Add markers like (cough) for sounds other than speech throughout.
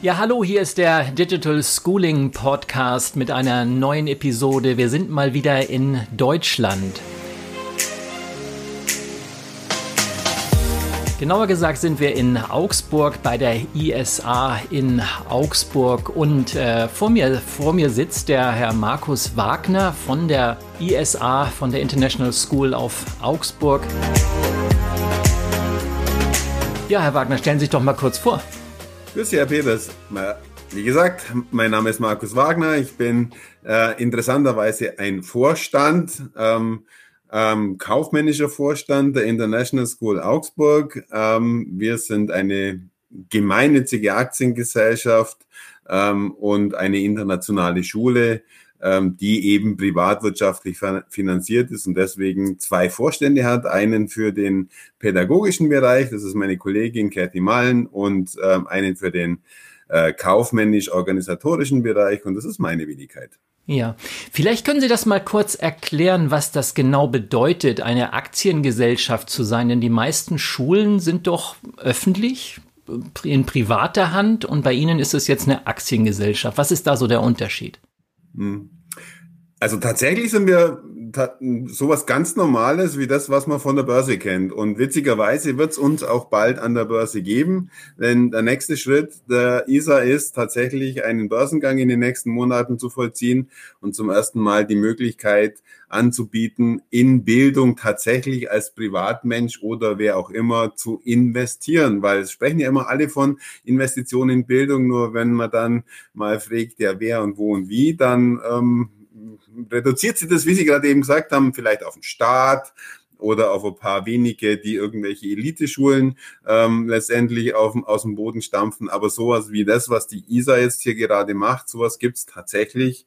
Ja, hallo, hier ist der Digital Schooling Podcast mit einer neuen Episode. Wir sind mal wieder in Deutschland. Genauer gesagt sind wir in Augsburg bei der ISA in Augsburg und äh, vor, mir, vor mir sitzt der Herr Markus Wagner von der ISA, von der International School of Augsburg. Ja, Herr Wagner, stellen Sie sich doch mal kurz vor. Grüß Sie, Herr Peters. Wie gesagt, mein Name ist Markus Wagner. Ich bin äh, interessanterweise ein Vorstand, ähm, ähm, kaufmännischer Vorstand der International School Augsburg. Ähm, wir sind eine gemeinnützige Aktiengesellschaft ähm, und eine internationale Schule, ähm, die eben privatwirtschaftlich finanziert ist und deswegen zwei Vorstände hat. Einen für den pädagogischen Bereich, das ist meine Kollegin Kathy Mallen, und ähm, einen für den äh, kaufmännisch-organisatorischen Bereich und das ist meine Wenigkeit. Ja, vielleicht können Sie das mal kurz erklären, was das genau bedeutet, eine Aktiengesellschaft zu sein, denn die meisten Schulen sind doch öffentlich, in privater Hand und bei Ihnen ist es jetzt eine Aktiengesellschaft. Was ist da so der Unterschied? Hm. Also tatsächlich sind wir sowas ganz Normales wie das, was man von der Börse kennt. Und witzigerweise wird es uns auch bald an der Börse geben, denn der nächste Schritt der ISA ist tatsächlich einen Börsengang in den nächsten Monaten zu vollziehen und zum ersten Mal die Möglichkeit anzubieten, in Bildung tatsächlich als Privatmensch oder wer auch immer zu investieren, weil es sprechen ja immer alle von Investitionen in Bildung, nur wenn man dann mal fragt, ja wer und wo und wie, dann ähm, reduziert sich das, wie Sie gerade eben gesagt haben, vielleicht auf den Staat oder auf ein paar wenige, die irgendwelche Eliteschulen ähm, letztendlich auf, aus dem Boden stampfen. Aber sowas wie das, was die ISA jetzt hier gerade macht, sowas gibt's tatsächlich.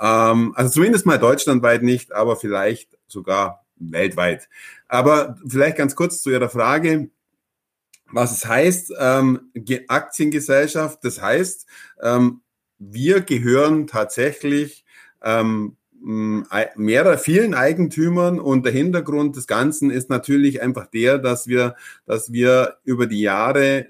Ähm, also zumindest mal deutschlandweit nicht, aber vielleicht sogar weltweit. Aber vielleicht ganz kurz zu Ihrer Frage. Was es heißt, ähm, Aktiengesellschaft, das heißt, ähm, wir gehören tatsächlich ähm, mehrer, vielen Eigentümern und der Hintergrund des Ganzen ist natürlich einfach der, dass wir, dass wir über die Jahre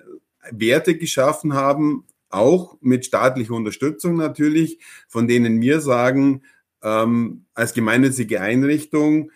Werte geschaffen haben, auch mit staatlicher Unterstützung natürlich, von denen wir sagen, ähm, als gemeinnützige Einrichtung,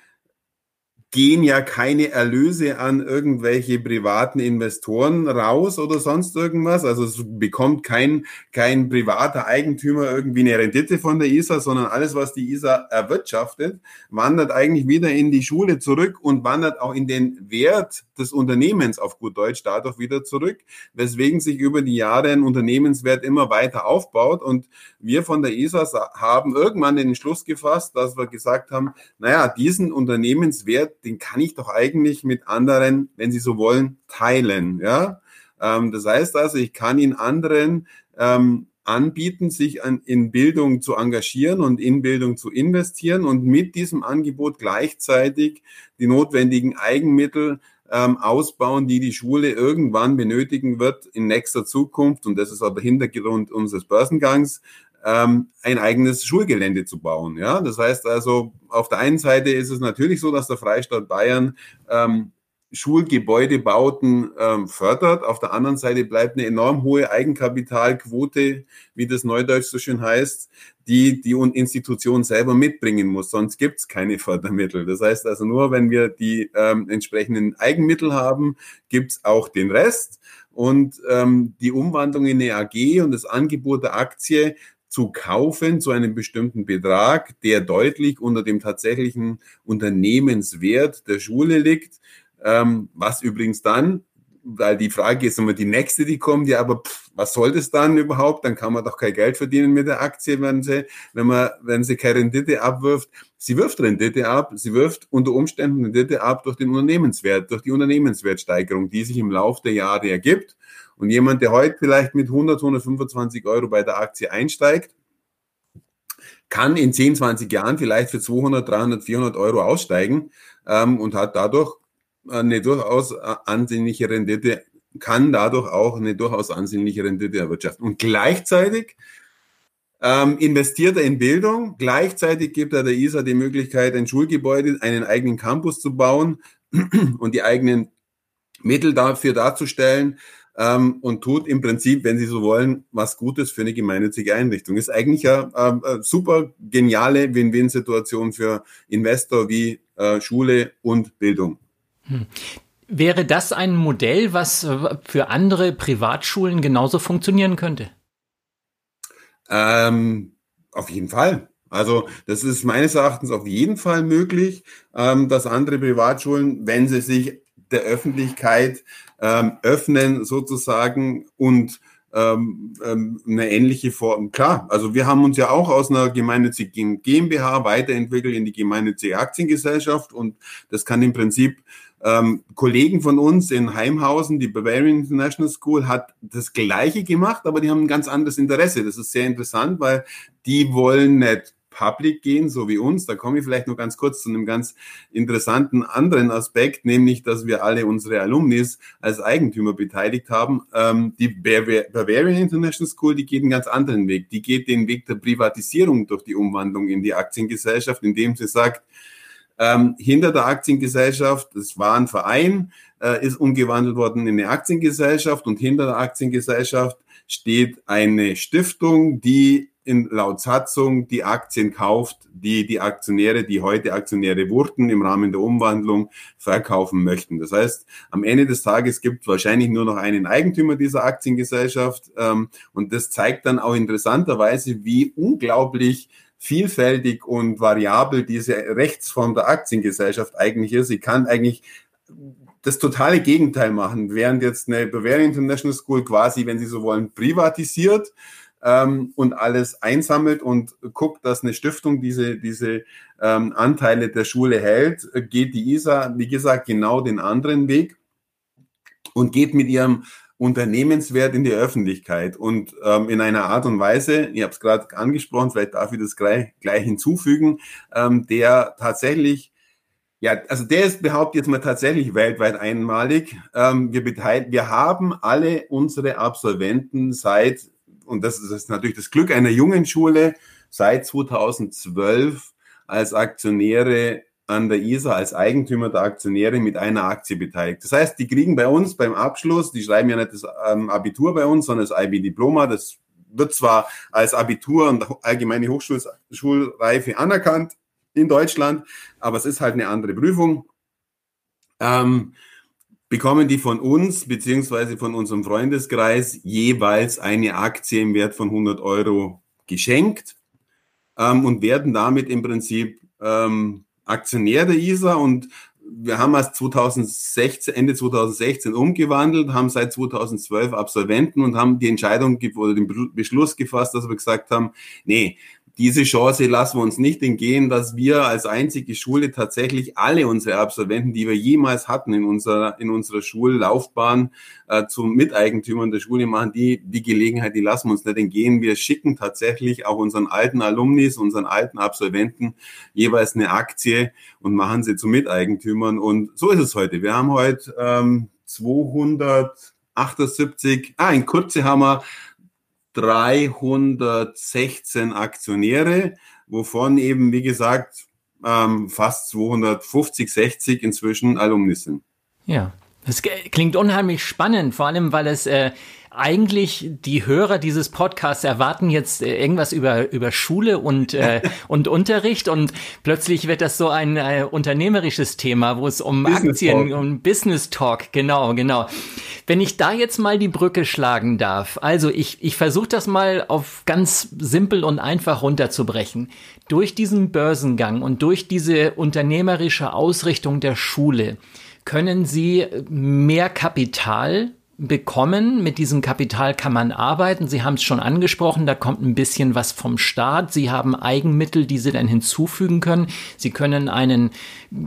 gehen ja keine Erlöse an irgendwelche privaten Investoren raus oder sonst irgendwas. Also es bekommt kein, kein privater Eigentümer irgendwie eine Rendite von der ISA, sondern alles, was die ISA erwirtschaftet, wandert eigentlich wieder in die Schule zurück und wandert auch in den Wert des Unternehmens auf gut Deutsch dadurch wieder zurück, weswegen sich über die Jahre ein Unternehmenswert immer weiter aufbaut. Und wir von der ISA haben irgendwann den Entschluss gefasst, dass wir gesagt haben, naja, diesen Unternehmenswert den kann ich doch eigentlich mit anderen, wenn sie so wollen, teilen. Ja, ähm, das heißt also, ich kann ihn anderen ähm, anbieten, sich an, in Bildung zu engagieren und in Bildung zu investieren und mit diesem Angebot gleichzeitig die notwendigen Eigenmittel ähm, ausbauen, die die Schule irgendwann benötigen wird in nächster Zukunft. Und das ist aber Hintergrund unseres Börsengangs, ähm, ein eigenes Schulgelände zu bauen. Ja, das heißt also, auf der einen Seite ist es natürlich so, dass der Freistaat Bayern ähm, Schulgebäudebauten ähm, fördert. Auf der anderen Seite bleibt eine enorm hohe Eigenkapitalquote, wie das Neudeutsch so schön heißt, die die Institution selber mitbringen muss. Sonst gibt es keine Fördermittel. Das heißt also nur, wenn wir die ähm, entsprechenden Eigenmittel haben, gibt es auch den Rest. Und ähm, die Umwandlung in eine AG und das Angebot der Aktie zu kaufen zu einem bestimmten Betrag, der deutlich unter dem tatsächlichen Unternehmenswert der Schule liegt, ähm, was übrigens dann, weil die Frage ist immer die nächste, die kommt, ja, aber pff, was soll das dann überhaupt? Dann kann man doch kein Geld verdienen mit der Aktie, wenn sie, wenn man, wenn sie keine Rendite abwirft. Sie wirft Rendite ab, sie wirft unter Umständen Rendite ab durch den Unternehmenswert, durch die Unternehmenswertsteigerung, die sich im Laufe der Jahre ergibt. Und jemand, der heute vielleicht mit 100, 125 Euro bei der Aktie einsteigt, kann in 10, 20 Jahren vielleicht für 200, 300, 400 Euro aussteigen ähm, und hat dadurch eine durchaus äh, ansehnliche Rendite, kann dadurch auch eine durchaus ansehnliche Rendite erwirtschaften. Und gleichzeitig ähm, investiert er in Bildung, gleichzeitig gibt er der ISA die Möglichkeit, ein Schulgebäude, einen eigenen Campus zu bauen und die eigenen Mittel dafür darzustellen. Ähm, und tut im Prinzip, wenn Sie so wollen, was Gutes für eine gemeinnützige Einrichtung. Ist eigentlich eine, eine super geniale Win-Win-Situation für Investor wie äh, Schule und Bildung. Hm. Wäre das ein Modell, was äh, für andere Privatschulen genauso funktionieren könnte? Ähm, auf jeden Fall. Also das ist meines Erachtens auf jeden Fall möglich, ähm, dass andere Privatschulen, wenn sie sich der Öffentlichkeit ähm, öffnen sozusagen und ähm, ähm, eine ähnliche Form. Klar, also wir haben uns ja auch aus einer gemeinnützigen GmbH weiterentwickelt in die gemeinnützige Aktiengesellschaft und das kann im Prinzip ähm, Kollegen von uns in Heimhausen, die Bavarian International School, hat das Gleiche gemacht, aber die haben ein ganz anderes Interesse. Das ist sehr interessant, weil die wollen nicht public gehen, so wie uns. Da komme ich vielleicht noch ganz kurz zu einem ganz interessanten anderen Aspekt, nämlich, dass wir alle unsere Alumnis als Eigentümer beteiligt haben. Ähm, die Bavarian International School, die geht einen ganz anderen Weg. Die geht den Weg der Privatisierung durch die Umwandlung in die Aktiengesellschaft, indem sie sagt, ähm, hinter der Aktiengesellschaft, das war ein Verein, äh, ist umgewandelt worden in eine Aktiengesellschaft und hinter der Aktiengesellschaft steht eine Stiftung, die in laut Satzung die Aktien kauft, die die Aktionäre, die heute Aktionäre wurden, im Rahmen der Umwandlung verkaufen möchten. Das heißt, am Ende des Tages gibt wahrscheinlich nur noch einen Eigentümer dieser Aktiengesellschaft. Ähm, und das zeigt dann auch interessanterweise, wie unglaublich vielfältig und variabel diese Rechtsform der Aktiengesellschaft eigentlich ist. Sie kann eigentlich das totale Gegenteil machen, während jetzt eine Bavarian International School quasi, wenn Sie so wollen, privatisiert ähm, und alles einsammelt und guckt, dass eine Stiftung diese, diese ähm, Anteile der Schule hält, geht die ISA, wie gesagt, genau den anderen Weg und geht mit ihrem Unternehmenswert in die Öffentlichkeit und ähm, in einer Art und Weise, ich habe es gerade angesprochen, vielleicht darf ich das gleich, gleich hinzufügen, ähm, der tatsächlich ja, also der ist, behauptet jetzt mal tatsächlich weltweit einmalig. Ähm, wir, wir haben alle unsere Absolventen seit und das ist natürlich das Glück einer jungen Schule, seit 2012 als Aktionäre an der ISA, als Eigentümer der Aktionäre mit einer Aktie beteiligt. Das heißt, die kriegen bei uns beim Abschluss, die schreiben ja nicht das ähm, Abitur bei uns, sondern das IB-Diploma, das wird zwar als Abitur und allgemeine Hochschulreife anerkannt in Deutschland, aber es ist halt eine andere Prüfung. Ähm, bekommen die von uns beziehungsweise von unserem Freundeskreis jeweils eine Aktie im Wert von 100 Euro geschenkt ähm, und werden damit im Prinzip ähm, Aktionär der ISA und wir haben erst 2016, Ende 2016 umgewandelt, haben seit 2012 Absolventen und haben die Entscheidung oder den Beschluss gefasst, dass wir gesagt haben, nee, diese Chance lassen wir uns nicht entgehen, dass wir als einzige Schule tatsächlich alle unsere Absolventen, die wir jemals hatten in unserer, in unserer Schullaufbahn, äh, zum Miteigentümern der Schule machen. Die, die Gelegenheit, die lassen wir uns nicht entgehen. Wir schicken tatsächlich auch unseren alten Alumnis, unseren alten Absolventen jeweils eine Aktie und machen sie zu Miteigentümern. Und so ist es heute. Wir haben heute ähm, 278, ah, in Kurze haben wir 316 Aktionäre, wovon eben, wie gesagt, ähm, fast 250, 60 inzwischen Alumni sind. Ja, das klingt unheimlich spannend, vor allem weil es äh, eigentlich die Hörer dieses Podcasts erwarten jetzt äh, irgendwas über über Schule und äh, (laughs) und Unterricht und plötzlich wird das so ein äh, unternehmerisches Thema, wo es um Business Aktien, Talk. um Business Talk, genau, genau. Wenn ich da jetzt mal die Brücke schlagen darf, also ich ich versuche das mal auf ganz simpel und einfach runterzubrechen. Durch diesen Börsengang und durch diese unternehmerische Ausrichtung der Schule können Sie mehr Kapital bekommen. Mit diesem Kapital kann man arbeiten. Sie haben es schon angesprochen, da kommt ein bisschen was vom Staat. Sie haben Eigenmittel, die Sie dann hinzufügen können. Sie können einen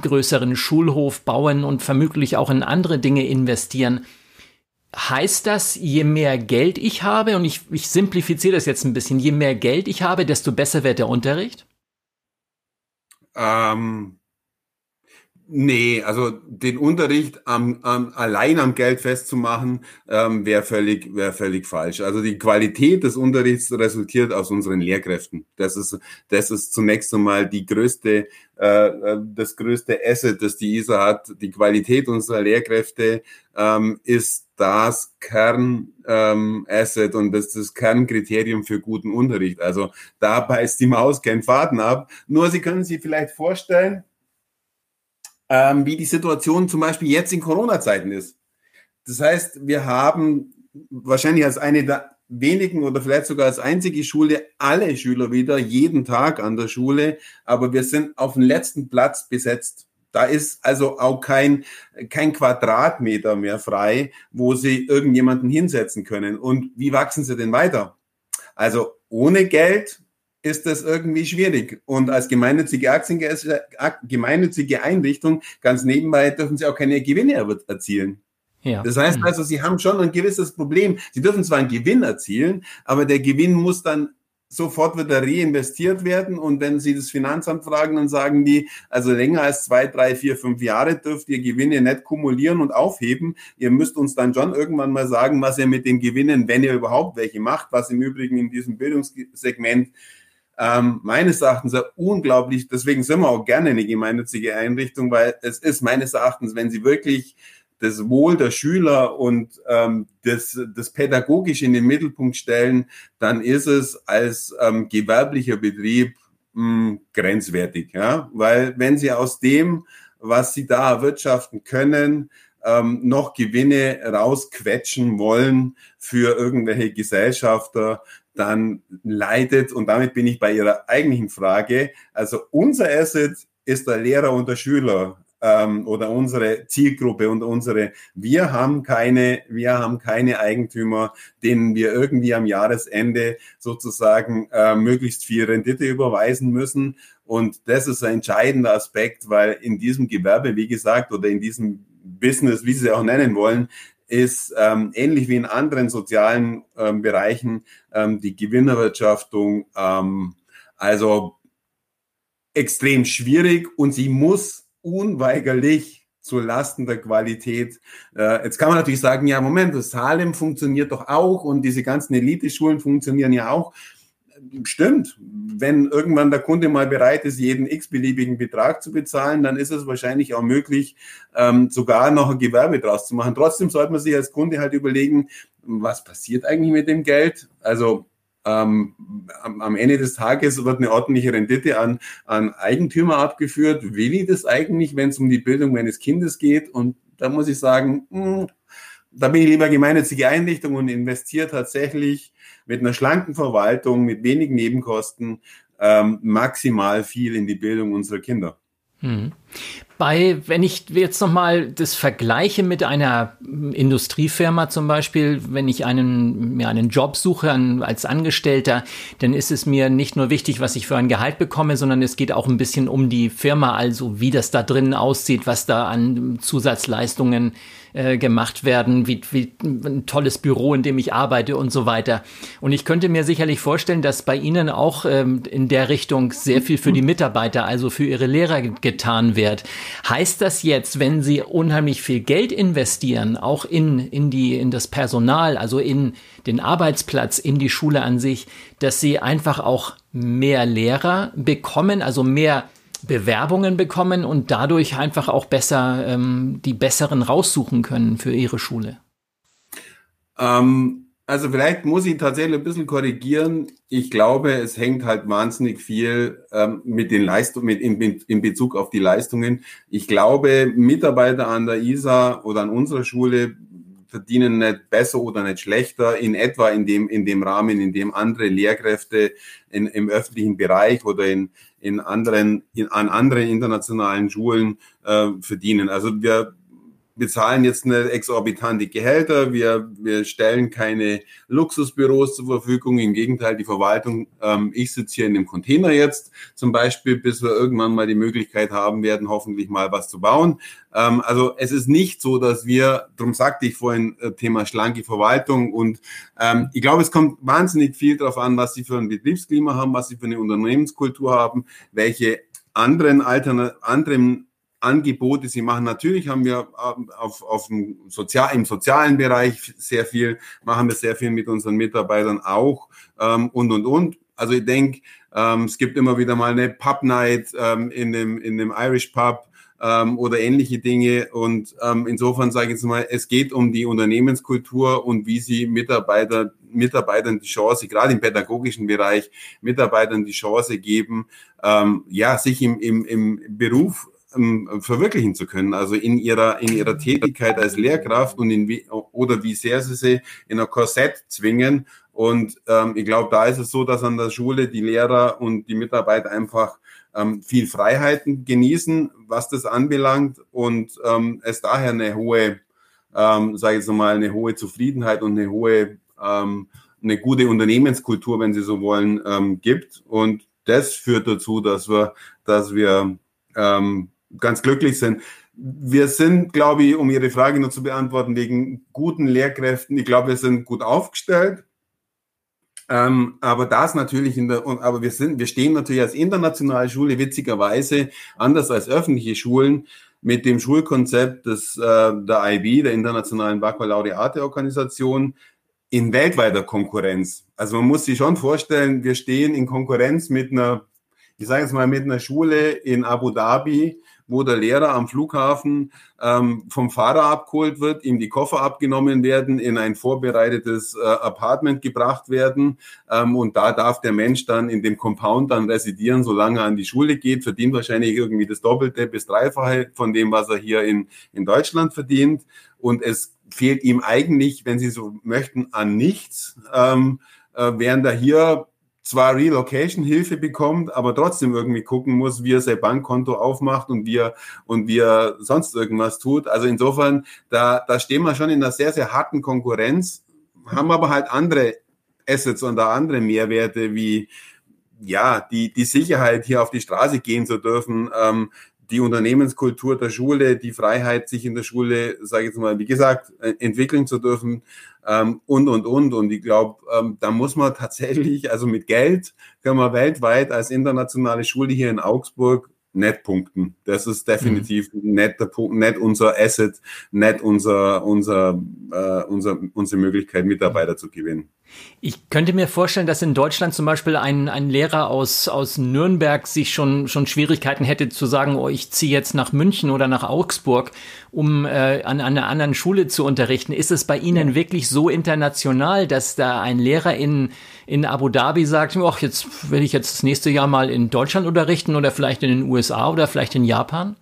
größeren Schulhof bauen und vermutlich auch in andere Dinge investieren. Heißt das, je mehr Geld ich habe, und ich, ich simplifiziere das jetzt ein bisschen, je mehr Geld ich habe, desto besser wird der Unterricht? Ähm, Nee, also den Unterricht am, am, allein am Geld festzumachen, ähm, wäre völlig, wäre völlig falsch. Also die Qualität des Unterrichts resultiert aus unseren Lehrkräften. Das ist, das ist zunächst einmal die größte, äh, äh das größte Asset, das die ISA hat. Die Qualität unserer Lehrkräfte ähm, ist das Kernasset ähm, und das ist das Kernkriterium für guten Unterricht. Also da beißt die Maus keinen Faden ab. Nur Sie können sich vielleicht vorstellen, ähm, wie die Situation zum Beispiel jetzt in Corona-Zeiten ist. Das heißt, wir haben wahrscheinlich als eine der wenigen oder vielleicht sogar als einzige Schule alle Schüler wieder jeden Tag an der Schule, aber wir sind auf dem letzten Platz besetzt. Da ist also auch kein, kein Quadratmeter mehr frei, wo sie irgendjemanden hinsetzen können. Und wie wachsen sie denn weiter? Also ohne Geld ist das irgendwie schwierig. Und als gemeinnützige, Aktien, gemeinnützige Einrichtung, ganz nebenbei, dürfen sie auch keine Gewinne erzielen. Ja. Das heißt mhm. also, sie haben schon ein gewisses Problem. Sie dürfen zwar einen Gewinn erzielen, aber der Gewinn muss dann sofort wieder reinvestiert werden. Und wenn Sie das Finanzamt fragen, dann sagen die, also länger als zwei, drei, vier, fünf Jahre dürft ihr Gewinne nicht kumulieren und aufheben. Ihr müsst uns dann schon irgendwann mal sagen, was ihr mit den Gewinnen, wenn ihr überhaupt welche macht, was im Übrigen in diesem Bildungssegment ähm, meines Erachtens unglaublich, deswegen sind wir auch gerne eine gemeinnützige Einrichtung, weil es ist meines Erachtens, wenn sie wirklich das Wohl der Schüler und ähm, das, das pädagogisch in den Mittelpunkt stellen, dann ist es als ähm, gewerblicher Betrieb mh, hm, grenzwertig, ja, weil wenn sie aus dem, was sie da erwirtschaften können, ähm, noch Gewinne rausquetschen wollen für irgendwelche Gesellschafter, dann leidet, und damit bin ich bei Ihrer eigentlichen Frage, also unser Asset ist der Lehrer und der Schüler ähm, oder unsere Zielgruppe und unsere, wir haben keine, wir haben keine Eigentümer, denen wir irgendwie am Jahresende sozusagen äh, möglichst viel Rendite überweisen müssen. Und das ist ein entscheidender Aspekt, weil in diesem Gewerbe, wie gesagt, oder in diesem Business, wie Sie es auch nennen wollen, ist ähm, ähnlich wie in anderen sozialen ähm, Bereichen ähm, die Gewinnerwirtschaftung ähm, also extrem schwierig und sie muss unweigerlich zu Lasten der Qualität. Äh, jetzt kann man natürlich sagen, ja, Moment, das Salem funktioniert doch auch und diese ganzen Elite-Schulen funktionieren ja auch stimmt. Wenn irgendwann der Kunde mal bereit ist, jeden x-beliebigen Betrag zu bezahlen, dann ist es wahrscheinlich auch möglich, ähm, sogar noch ein Gewerbe draus zu machen. Trotzdem sollte man sich als Kunde halt überlegen, was passiert eigentlich mit dem Geld? Also ähm, am, Ende des Tages wird eine ordentliche Rendite an, an Eigentümer abgeführt. Will ich das eigentlich, wenn es um die Bildung meines Kindes geht? Und da muss ich sagen, mh, hm, da bin ich lieber gemeinnützige Einrichtung und investiere tatsächlich mit einer schlanken Verwaltung, mit wenigen Nebenkosten ähm, maximal viel in die Bildung unserer Kinder. Hm. Bei, wenn ich jetzt nochmal das vergleiche mit einer Industriefirma zum Beispiel, wenn ich einen, mir einen Job suche an, als Angestellter, dann ist es mir nicht nur wichtig, was ich für ein Gehalt bekomme, sondern es geht auch ein bisschen um die Firma, also wie das da drinnen aussieht, was da an Zusatzleistungen äh, gemacht werden, wie, wie ein tolles Büro, in dem ich arbeite und so weiter. Und ich könnte mir sicherlich vorstellen, dass bei Ihnen auch ähm, in der Richtung sehr viel für die Mitarbeiter, also für Ihre Lehrer getan wird. Heißt das jetzt, wenn Sie unheimlich viel Geld investieren, auch in, in, die, in das Personal, also in den Arbeitsplatz, in die Schule an sich, dass Sie einfach auch mehr Lehrer bekommen, also mehr Bewerbungen bekommen und dadurch einfach auch besser ähm, die besseren raussuchen können für ihre Schule? Ähm, also vielleicht muss ich tatsächlich ein bisschen korrigieren. Ich glaube, es hängt halt wahnsinnig viel ähm, mit den Leistungen, mit in, in Bezug auf die Leistungen. Ich glaube, Mitarbeiter an der ISA oder an unserer Schule verdienen nicht besser oder nicht schlechter, in etwa in dem, in dem Rahmen, in dem andere Lehrkräfte in, im öffentlichen Bereich oder in, in anderen, in, an anderen internationalen Schulen äh, verdienen. Also wir bezahlen jetzt eine exorbitante Gehälter, wir, wir stellen keine Luxusbüros zur Verfügung, im Gegenteil, die Verwaltung, ähm, ich sitze hier in dem Container jetzt. Zum Beispiel, bis wir irgendwann mal die Möglichkeit haben werden, hoffentlich mal was zu bauen. Ähm, also es ist nicht so, dass wir, darum sagte ich vorhin, äh, Thema schlanke Verwaltung und ähm, ich glaube, es kommt wahnsinnig viel darauf an, was Sie für ein Betriebsklima haben, was Sie für eine Unternehmenskultur haben, welche anderen, Altern anderen Angebote sie machen. Natürlich haben wir ähm, auf, auf dem Sozial, im sozialen Bereich sehr viel, machen wir sehr viel mit unseren Mitarbeitern auch ähm, und, und, und. Also ich denke, ähm, es gibt immer wieder mal eine Pub Night ähm, in, dem, in dem Irish Pub ähm, oder ähnliche Dinge. Und ähm, insofern sage ich jetzt mal, es geht um die Unternehmenskultur und wie sie Mitarbeiter, Mitarbeitern die Chance, gerade im pädagogischen Bereich, Mitarbeitern die Chance geben, ähm, ja, sich im, im, im Beruf ähm, verwirklichen zu können, also in ihrer in ihrer Tätigkeit als Lehrkraft und in wie, oder wie sehr sie sie in ein Korsett zwingen. Und ähm, ich glaube, da ist es so, dass an der Schule die Lehrer und die Mitarbeiter einfach ähm, viel Freiheiten genießen, was das anbelangt und ähm, es daher eine hohe, ähm, sage ich jetzt mal, eine hohe Zufriedenheit und eine hohe, ähm, eine gute Unternehmenskultur, wenn Sie so wollen, ähm, gibt. Und das führt dazu, dass wir, dass wir ähm, ganz glücklich sind. Wir sind, glaube ich, um Ihre Frage nur zu beantworten, wegen guten Lehrkräften, ich glaube, wir sind gut aufgestellt. Ähm, aber das natürlich in der, aber wir sind, wir stehen natürlich als internationale Schule witzigerweise anders als öffentliche Schulen mit dem Schulkonzept des, äh, der IB, der Internationalen Baccalaureate-Organisation, in weltweiter Konkurrenz. Also man muss sich schon vorstellen, wir stehen in Konkurrenz mit einer, ich sage jetzt mal, mit einer Schule in Abu Dhabi, wo der Lehrer am Flughafen ähm, vom Fahrer abgeholt wird, ihm die Koffer abgenommen werden, in ein vorbereitetes äh, Apartment gebracht werden ähm, und da darf der Mensch dann in dem Compound dann residieren, solange er an die Schule geht, verdient wahrscheinlich irgendwie das Doppelte bis Dreifache von dem, was er hier in, in Deutschland verdient. Und es fehlt ihm eigentlich, wenn Sie so möchten, an nichts, ähm, äh, während er hier zwar Relocation-Hilfe bekommt, aber trotzdem irgendwie gucken muss, wie er sein Bankkonto aufmacht und wie er, und wie er sonst irgendwas tut. Also insofern, da, da stehen wir schon in einer sehr, sehr harten Konkurrenz, haben aber halt andere Assets und da andere Mehrwerte wie, ja, die, die Sicherheit, hier auf die Straße gehen zu dürfen, ähm, die Unternehmenskultur der Schule, die Freiheit, sich in der Schule, sage ich jetzt mal, wie gesagt, äh, entwickeln zu dürfen ähm, und, und, und. Und ich glaube, ähm, da muss man tatsächlich, also mit Geld können wir weltweit als internationale Schule hier in Augsburg nicht punkten. Das ist definitiv mhm. nicht, der Punkt, nicht unser Asset, nicht unser, unser, äh, unser, unsere Möglichkeit, Mitarbeiter zu gewinnen. Ich könnte mir vorstellen, dass in Deutschland zum Beispiel ein, ein Lehrer aus, aus Nürnberg sich schon, schon Schwierigkeiten hätte zu sagen, oh, ich ziehe jetzt nach München oder nach Augsburg, um äh, an, an einer anderen Schule zu unterrichten. Ist es bei Ihnen wirklich so international, dass da ein Lehrer in, in Abu Dhabi sagt, ach, jetzt will ich jetzt das nächste Jahr mal in Deutschland unterrichten oder vielleicht in den USA oder vielleicht in Japan?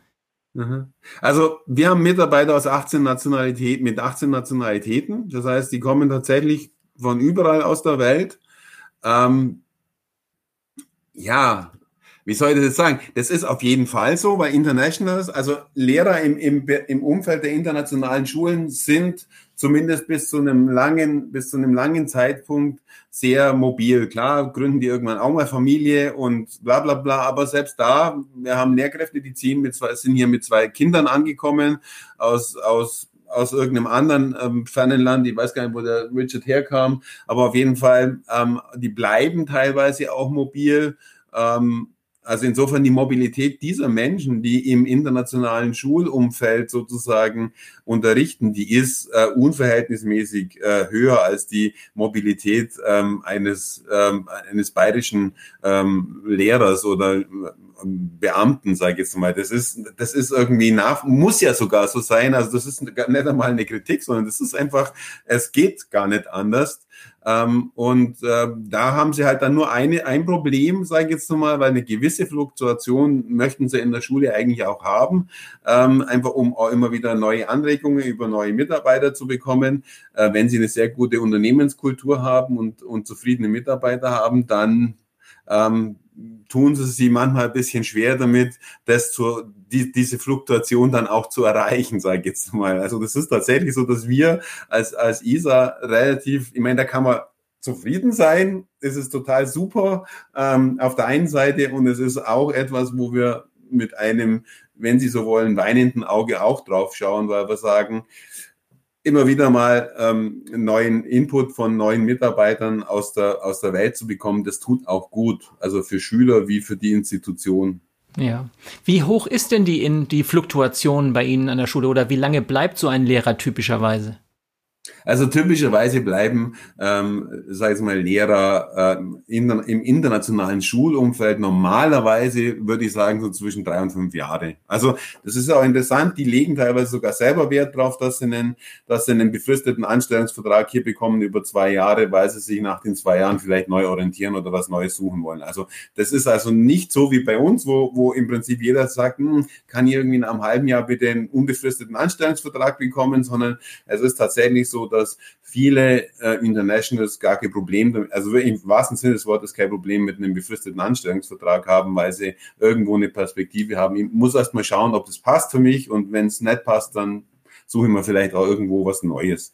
Mhm. Also wir haben Mitarbeiter aus 18 Nationalitäten, mit 18 Nationalitäten. Das heißt, die kommen tatsächlich von überall aus der Welt. Ähm, ja, wie soll ich das jetzt sagen? Das ist auf jeden Fall so, weil Internationals, also Lehrer im, im, im Umfeld der internationalen Schulen sind zumindest bis zu einem langen, bis zu einem langen Zeitpunkt sehr mobil. Klar, gründen die irgendwann auch mal Familie und bla bla bla, aber selbst da, wir haben Lehrkräfte, die ziehen mit zwei, sind hier mit zwei Kindern angekommen aus, aus aus irgendeinem anderen ähm, fernen Land, ich weiß gar nicht, wo der Richard herkam, aber auf jeden Fall, ähm, die bleiben teilweise auch mobil. Ähm, also insofern die Mobilität dieser Menschen, die im internationalen Schulumfeld sozusagen unterrichten, die ist äh, unverhältnismäßig äh, höher als die Mobilität ähm, eines, ähm, eines bayerischen ähm, Lehrers oder ähm, Beamten, sage ich jetzt mal. Das ist, das ist irgendwie nach, muss ja sogar so sein. Also das ist nicht einmal eine Kritik, sondern das ist einfach, es geht gar nicht anders. Ähm, und äh, da haben sie halt dann nur eine, ein Problem, sage ich jetzt nochmal, weil eine gewisse Fluktuation möchten sie in der Schule eigentlich auch haben, ähm, einfach um auch immer wieder neue Anregungen über neue Mitarbeiter zu bekommen. Äh, wenn sie eine sehr gute Unternehmenskultur haben und, und zufriedene Mitarbeiter haben, dann ähm, tun sie sich manchmal ein bisschen schwer damit, das zu, die, diese Fluktuation dann auch zu erreichen, sage ich jetzt mal. Also das ist tatsächlich so, dass wir als, als ISA relativ, ich meine, da kann man zufrieden sein, es ist total super ähm, auf der einen Seite und es ist auch etwas, wo wir mit einem, wenn Sie so wollen, weinenden Auge auch drauf schauen, weil wir sagen, immer wieder mal ähm, neuen Input von neuen Mitarbeitern aus der, aus der Welt zu bekommen, das tut auch gut, also für Schüler wie für die Institution. Ja. Wie hoch ist denn die, in, die Fluktuation bei Ihnen an der Schule oder wie lange bleibt so ein Lehrer typischerweise? Also typischerweise bleiben, ähm, sag ich mal, Lehrer äh, in, im internationalen Schulumfeld normalerweise, würde ich sagen, so zwischen drei und fünf Jahre. Also das ist auch interessant. Die legen teilweise sogar selber Wert drauf, dass sie einen, dass sie einen befristeten Anstellungsvertrag hier bekommen über zwei Jahre, weil sie sich nach den zwei Jahren vielleicht neu orientieren oder was Neues suchen wollen. Also das ist also nicht so wie bei uns, wo, wo im Prinzip jeder sagt, hm, kann ich irgendwie in einem halben Jahr bitte einen unbefristeten Anstellungsvertrag bekommen, sondern es ist tatsächlich so, dass viele äh, Internationals gar kein Problem, also im wahrsten Sinne des Wortes kein Problem mit einem befristeten Anstellungsvertrag haben, weil sie irgendwo eine Perspektive haben. Ich muss erst mal schauen, ob das passt für mich und wenn es nicht passt, dann suche ich mir vielleicht auch irgendwo was Neues.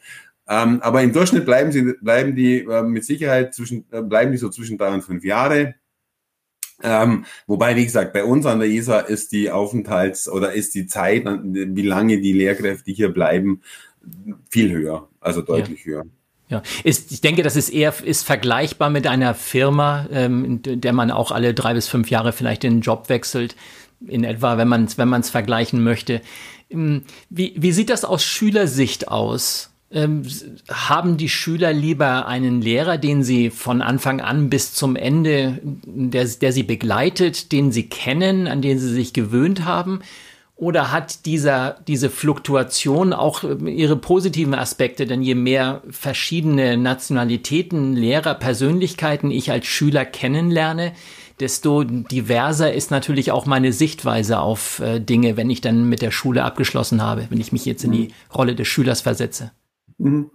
Ähm, aber im Durchschnitt bleiben sie, bleiben die äh, mit Sicherheit zwischen, äh, bleiben die so zwischen drei und fünf Jahre. Ähm, wobei, wie gesagt, bei uns an der ESA ist die Aufenthalts- oder ist die Zeit, wie lange die Lehrkräfte hier bleiben, viel höher, also deutlich ja. höher. Ja, ist, ich denke, das ist eher ist vergleichbar mit einer Firma, ähm, in der man auch alle drei bis fünf Jahre vielleicht den Job wechselt, in etwa, wenn man es wenn man's vergleichen möchte. Ähm, wie, wie sieht das aus Schülersicht aus? Ähm, haben die Schüler lieber einen Lehrer, den sie von Anfang an bis zum Ende, der, der sie begleitet, den sie kennen, an den sie sich gewöhnt haben? Oder hat dieser, diese Fluktuation auch ihre positiven Aspekte? Denn je mehr verschiedene Nationalitäten, Lehrer, Persönlichkeiten ich als Schüler kennenlerne, desto diverser ist natürlich auch meine Sichtweise auf äh, Dinge, wenn ich dann mit der Schule abgeschlossen habe, wenn ich mich jetzt in die mhm. Rolle des Schülers versetze. Mhm.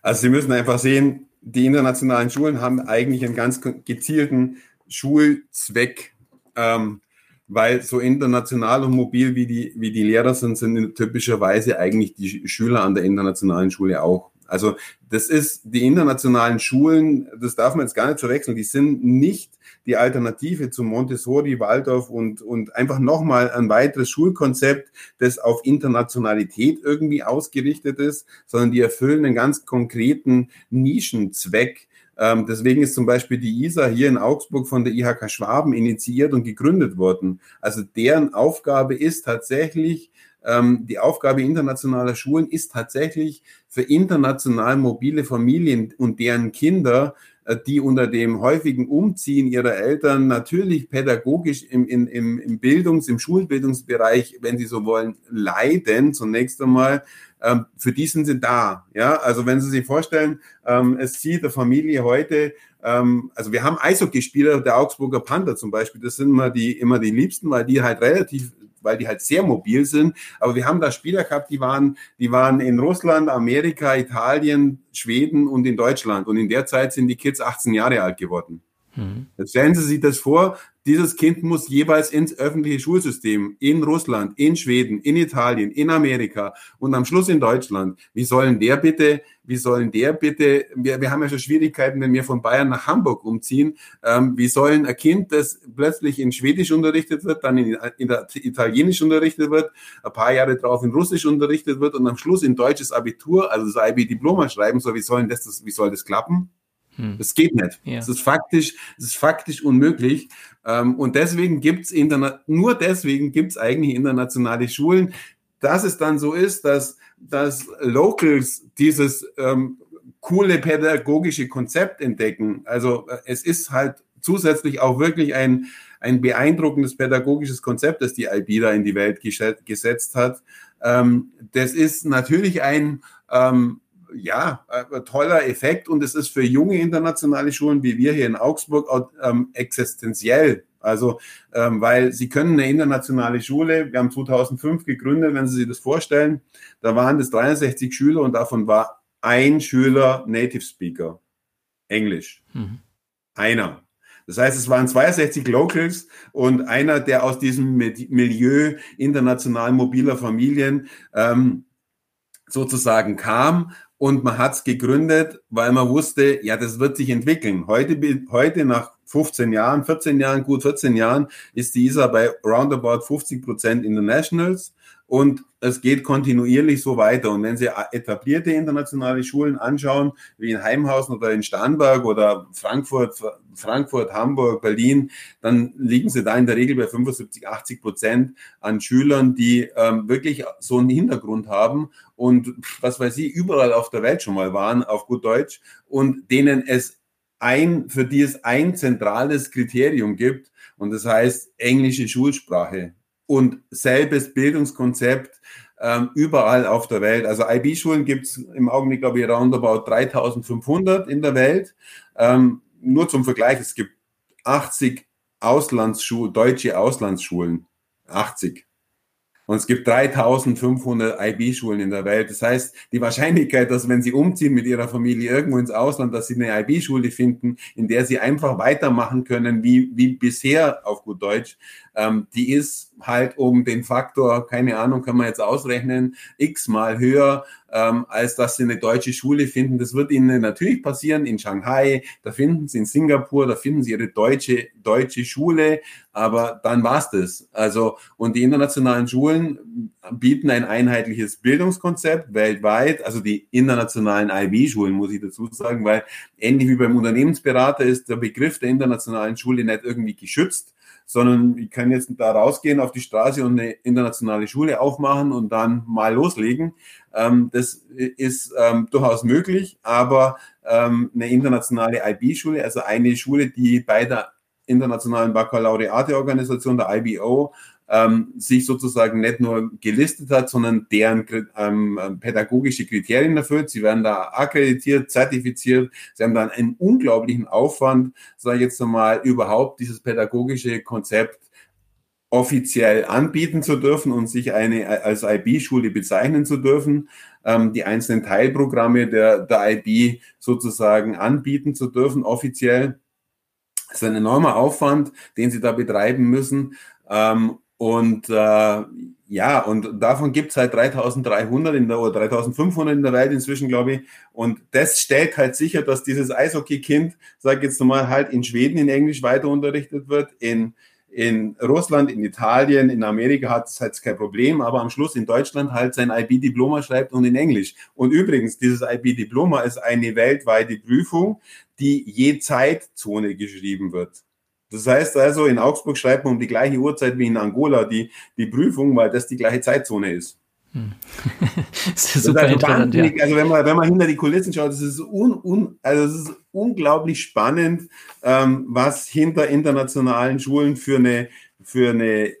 Also Sie müssen einfach sehen, die internationalen Schulen haben eigentlich einen ganz gezielten Schulzweck. Ähm, weil so international und mobil wie die, wie die Lehrer sind, sind typischerweise eigentlich die Schüler an der internationalen Schule auch. Also das ist die internationalen Schulen, das darf man jetzt gar nicht verwechseln, die sind nicht die Alternative zu Montessori, Waldorf und, und einfach nochmal ein weiteres Schulkonzept, das auf Internationalität irgendwie ausgerichtet ist, sondern die erfüllen einen ganz konkreten Nischenzweck, ähm, deswegen ist zum Beispiel die ISA hier in Augsburg von der IHK Schwaben initiiert und gegründet worden. Also deren Aufgabe ist tatsächlich, ähm, die Aufgabe internationaler Schulen ist tatsächlich für international mobile Familien und deren Kinder äh, die unter dem häufigen Umziehen ihrer Eltern natürlich pädagogisch im, im, im Bildungs-, im Schulbildungsbereich, wenn sie so wollen, leiden, zunächst einmal, ähm, für die sind sie da. Ja, also wenn Sie sich vorstellen, ähm, es zieht der Familie heute, ähm, also wir haben Eishockeyspieler der Augsburger Panther zum Beispiel, das sind immer die, immer die liebsten, weil die halt relativ weil die halt sehr mobil sind. Aber wir haben da Spieler gehabt, die waren, die waren in Russland, Amerika, Italien, Schweden und in Deutschland. Und in der Zeit sind die Kids 18 Jahre alt geworden. Mhm. Jetzt stellen Sie sich das vor, dieses Kind muss jeweils ins öffentliche Schulsystem in Russland, in Schweden, in Italien, in Amerika und am Schluss in Deutschland. Wie sollen der bitte, wie sollen der bitte, wir, wir haben ja schon Schwierigkeiten, wenn wir von Bayern nach Hamburg umziehen, ähm, wie sollen ein Kind, das plötzlich in Schwedisch unterrichtet wird, dann in, in Italienisch unterrichtet wird, ein paar Jahre drauf in Russisch unterrichtet wird und am Schluss in deutsches Abitur, also das IB-Diploma schreiben soll, wie sollen das, wie soll das klappen? Hm. Das geht nicht. Ja. Das ist faktisch, das ist faktisch unmöglich. Ähm, und deswegen gibt's interna nur deswegen gibt's eigentlich internationale Schulen. Dass es dann so ist, dass, dass Locals dieses ähm, coole pädagogische Konzept entdecken. Also äh, es ist halt zusätzlich auch wirklich ein, ein beeindruckendes pädagogisches Konzept, das die IB da in die Welt gesetzt hat. Ähm, das ist natürlich ein, ähm, ja, äh, toller Effekt und es ist für junge internationale Schulen wie wir hier in Augsburg ähm, existenziell. Also, ähm, weil sie können eine internationale Schule, wir haben 2005 gegründet, wenn Sie sich das vorstellen, da waren das 63 Schüler und davon war ein Schüler Native Speaker, Englisch. Mhm. Einer. Das heißt, es waren 62 Locals und einer, der aus diesem Milieu international mobiler Familien ähm, sozusagen kam und man hat es gegründet, weil man wusste, ja, das wird sich entwickeln. Heute, heute nach 15 Jahren, 14 Jahren, gut 14 Jahren, ist die ISA bei roundabout 50 Prozent Internationals und es geht kontinuierlich so weiter. Und wenn Sie etablierte internationale Schulen anschauen, wie in Heimhausen oder in Starnberg oder Frankfurt, Frankfurt, Hamburg, Berlin, dann liegen Sie da in der Regel bei 75, 80 Prozent an Schülern, die ähm, wirklich so einen Hintergrund haben und was weiß ich, überall auf der Welt schon mal waren, auf gut Deutsch, und denen es ein, für die es ein zentrales Kriterium gibt, und das heißt englische Schulsprache und selbes Bildungskonzept ähm, überall auf der Welt. Also IB-Schulen gibt es im Augenblick, glaube ich, roundabout 3500 in der Welt. Ähm, nur zum Vergleich, es gibt 80 Auslandsschulen, deutsche Auslandsschulen. 80. Und es gibt 3500 IB-Schulen in der Welt. Das heißt, die Wahrscheinlichkeit, dass wenn Sie umziehen mit Ihrer Familie irgendwo ins Ausland, dass Sie eine IB-Schule finden, in der Sie einfach weitermachen können, wie, wie bisher auf gut Deutsch, ähm, die ist halt um den Faktor, keine Ahnung, kann man jetzt ausrechnen, x-mal höher, ähm, als dass sie eine deutsche Schule finden. Das wird ihnen natürlich passieren in Shanghai, da finden sie in Singapur, da finden sie ihre deutsche, deutsche Schule, aber dann war's das. Also, und die internationalen Schulen bieten ein einheitliches Bildungskonzept weltweit, also die internationalen IB-Schulen, muss ich dazu sagen, weil ähnlich wie beim Unternehmensberater ist der Begriff der internationalen Schule nicht irgendwie geschützt sondern ich kann jetzt da rausgehen auf die Straße und eine internationale Schule aufmachen und dann mal loslegen. Ähm, das ist ähm, durchaus möglich, aber ähm, eine internationale IB-Schule, also eine Schule, die bei der internationalen Baccalaureate-Organisation, der IBO, ähm, sich sozusagen nicht nur gelistet hat, sondern deren ähm, pädagogische Kriterien erfüllt. Sie werden da akkreditiert, zertifiziert. Sie haben dann einen unglaublichen Aufwand, sage ich jetzt einmal, überhaupt dieses pädagogische Konzept offiziell anbieten zu dürfen und sich eine als IB-Schule bezeichnen zu dürfen, ähm, die einzelnen Teilprogramme der, der IB sozusagen anbieten zu dürfen, offiziell. Das ist ein enormer Aufwand, den sie da betreiben müssen. Ähm, und äh, ja, und davon gibt's halt 3300 in der, oder 3500 in der Welt inzwischen, glaube ich. Und das stellt halt sicher, dass dieses Eishockey-Kind, sag jetzt nochmal, halt in Schweden in Englisch weiter unterrichtet wird, in, in Russland, in Italien, in Amerika hat es halt kein Problem, aber am Schluss in Deutschland halt sein IB-Diploma schreibt und in Englisch. Und übrigens, dieses IB-Diploma ist eine weltweite Prüfung, die je Zeitzone geschrieben wird. Das heißt also, in Augsburg schreibt man um die gleiche Uhrzeit wie in Angola die, die Prüfung, weil das die gleiche Zeitzone ist. Hm. (laughs) das ist super das ist also, ja. also wenn man, wenn man hinter die Kulissen schaut, das ist, un, un, also das ist unglaublich spannend, ähm, was hinter internationalen Schulen für eine, für eine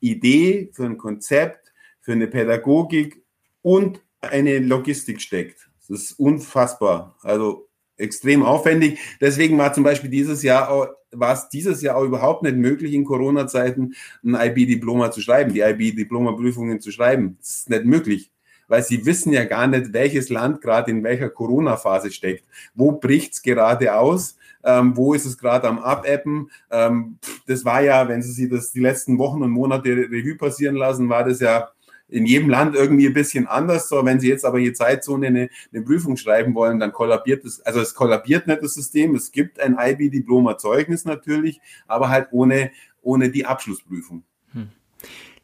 Idee, für ein Konzept, für eine Pädagogik und eine Logistik steckt. Das ist unfassbar. Also extrem aufwendig. Deswegen war zum Beispiel dieses Jahr auch, war es dieses Jahr auch überhaupt nicht möglich, in Corona-Zeiten ein IB-Diploma zu schreiben, die IB-Diploma-Prüfungen zu schreiben. Das ist nicht möglich, weil sie wissen ja gar nicht, welches Land gerade in welcher Corona-Phase steckt. Wo bricht's gerade aus? Ähm, wo ist es gerade am Abappen? Ähm, das war ja, wenn Sie sich das die letzten Wochen und Monate Revue passieren lassen, war das ja in jedem Land irgendwie ein bisschen anders. So, wenn Sie jetzt aber je Zeitzone eine, eine Prüfung schreiben wollen, dann kollabiert es, also es kollabiert nicht das System. Es gibt ein IB-Diploma-Zeugnis natürlich, aber halt ohne, ohne die Abschlussprüfung.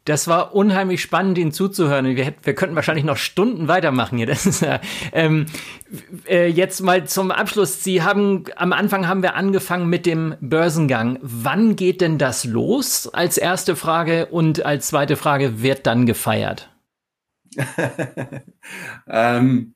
Das war unheimlich spannend, Ihnen zuzuhören. Wir, wir könnten wahrscheinlich noch Stunden weitermachen hier. (laughs) Das ist, äh, ähm, äh, jetzt mal zum Abschluss. Sie haben, am Anfang haben wir angefangen mit dem Börsengang. Wann geht denn das los? Als erste Frage und als zweite Frage, wird dann gefeiert? (laughs) ähm,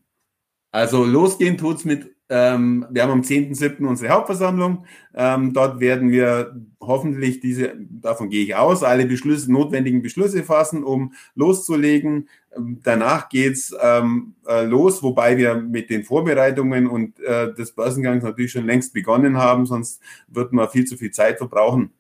also losgehen tut's mit ähm, wir haben am 10.7. unsere Hauptversammlung. Ähm, dort werden wir hoffentlich diese, davon gehe ich aus, alle Beschlüsse, notwendigen Beschlüsse fassen, um loszulegen. Ähm, danach geht's ähm, äh, los, wobei wir mit den Vorbereitungen und äh, des Börsengangs natürlich schon längst begonnen haben, sonst wird man viel zu viel Zeit verbrauchen.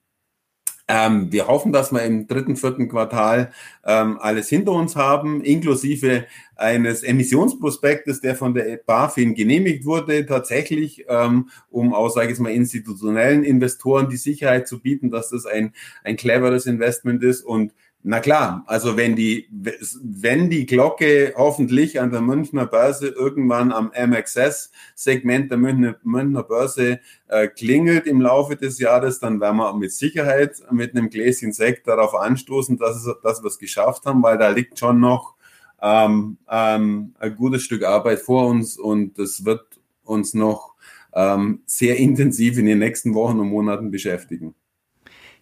Ähm, wir hoffen, dass wir im dritten, vierten Quartal ähm, alles hinter uns haben, inklusive eines Emissionsprospektes, der von der BaFin genehmigt wurde, tatsächlich, ähm, um auch, sage ich mal, institutionellen Investoren die Sicherheit zu bieten, dass das ein, ein cleveres Investment ist. Und Na klar, also wenn die, wenn die Glocke hoffentlich an der Münchner Börse irgendwann am MXS-Segment der Münchner, Münchner Börse äh, klingelt im Laufe des Jahres, dann werden wir mit Sicherheit mit einem Gläschen Sekt darauf anstoßen, dass, es, dass wir es geschafft haben, weil da liegt schon noch ähm, ähm, ein gutes Stück Arbeit vor uns und das wird uns noch ähm, sehr intensiv in den nächsten Wochen und Monaten beschäftigen.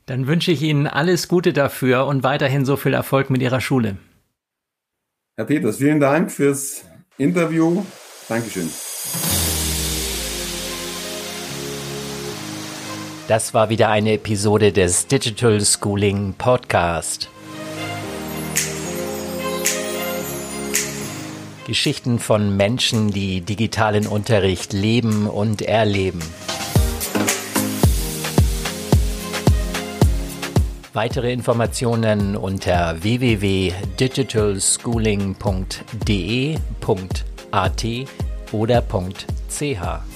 Dann wünsche ich Ihnen alles Gute dafür und weiterhin so viel Erfolg mit Ihrer Schule. Herr Peters, vielen Dank fürs Interview. Dankeschön. Das war wieder eine Episode des Digital Schooling Podcast. Geschichten von Menschen, die digitalen Unterricht leben und erleben. Weitere Informationen unter www.digitalschooling.de.at oder .ch.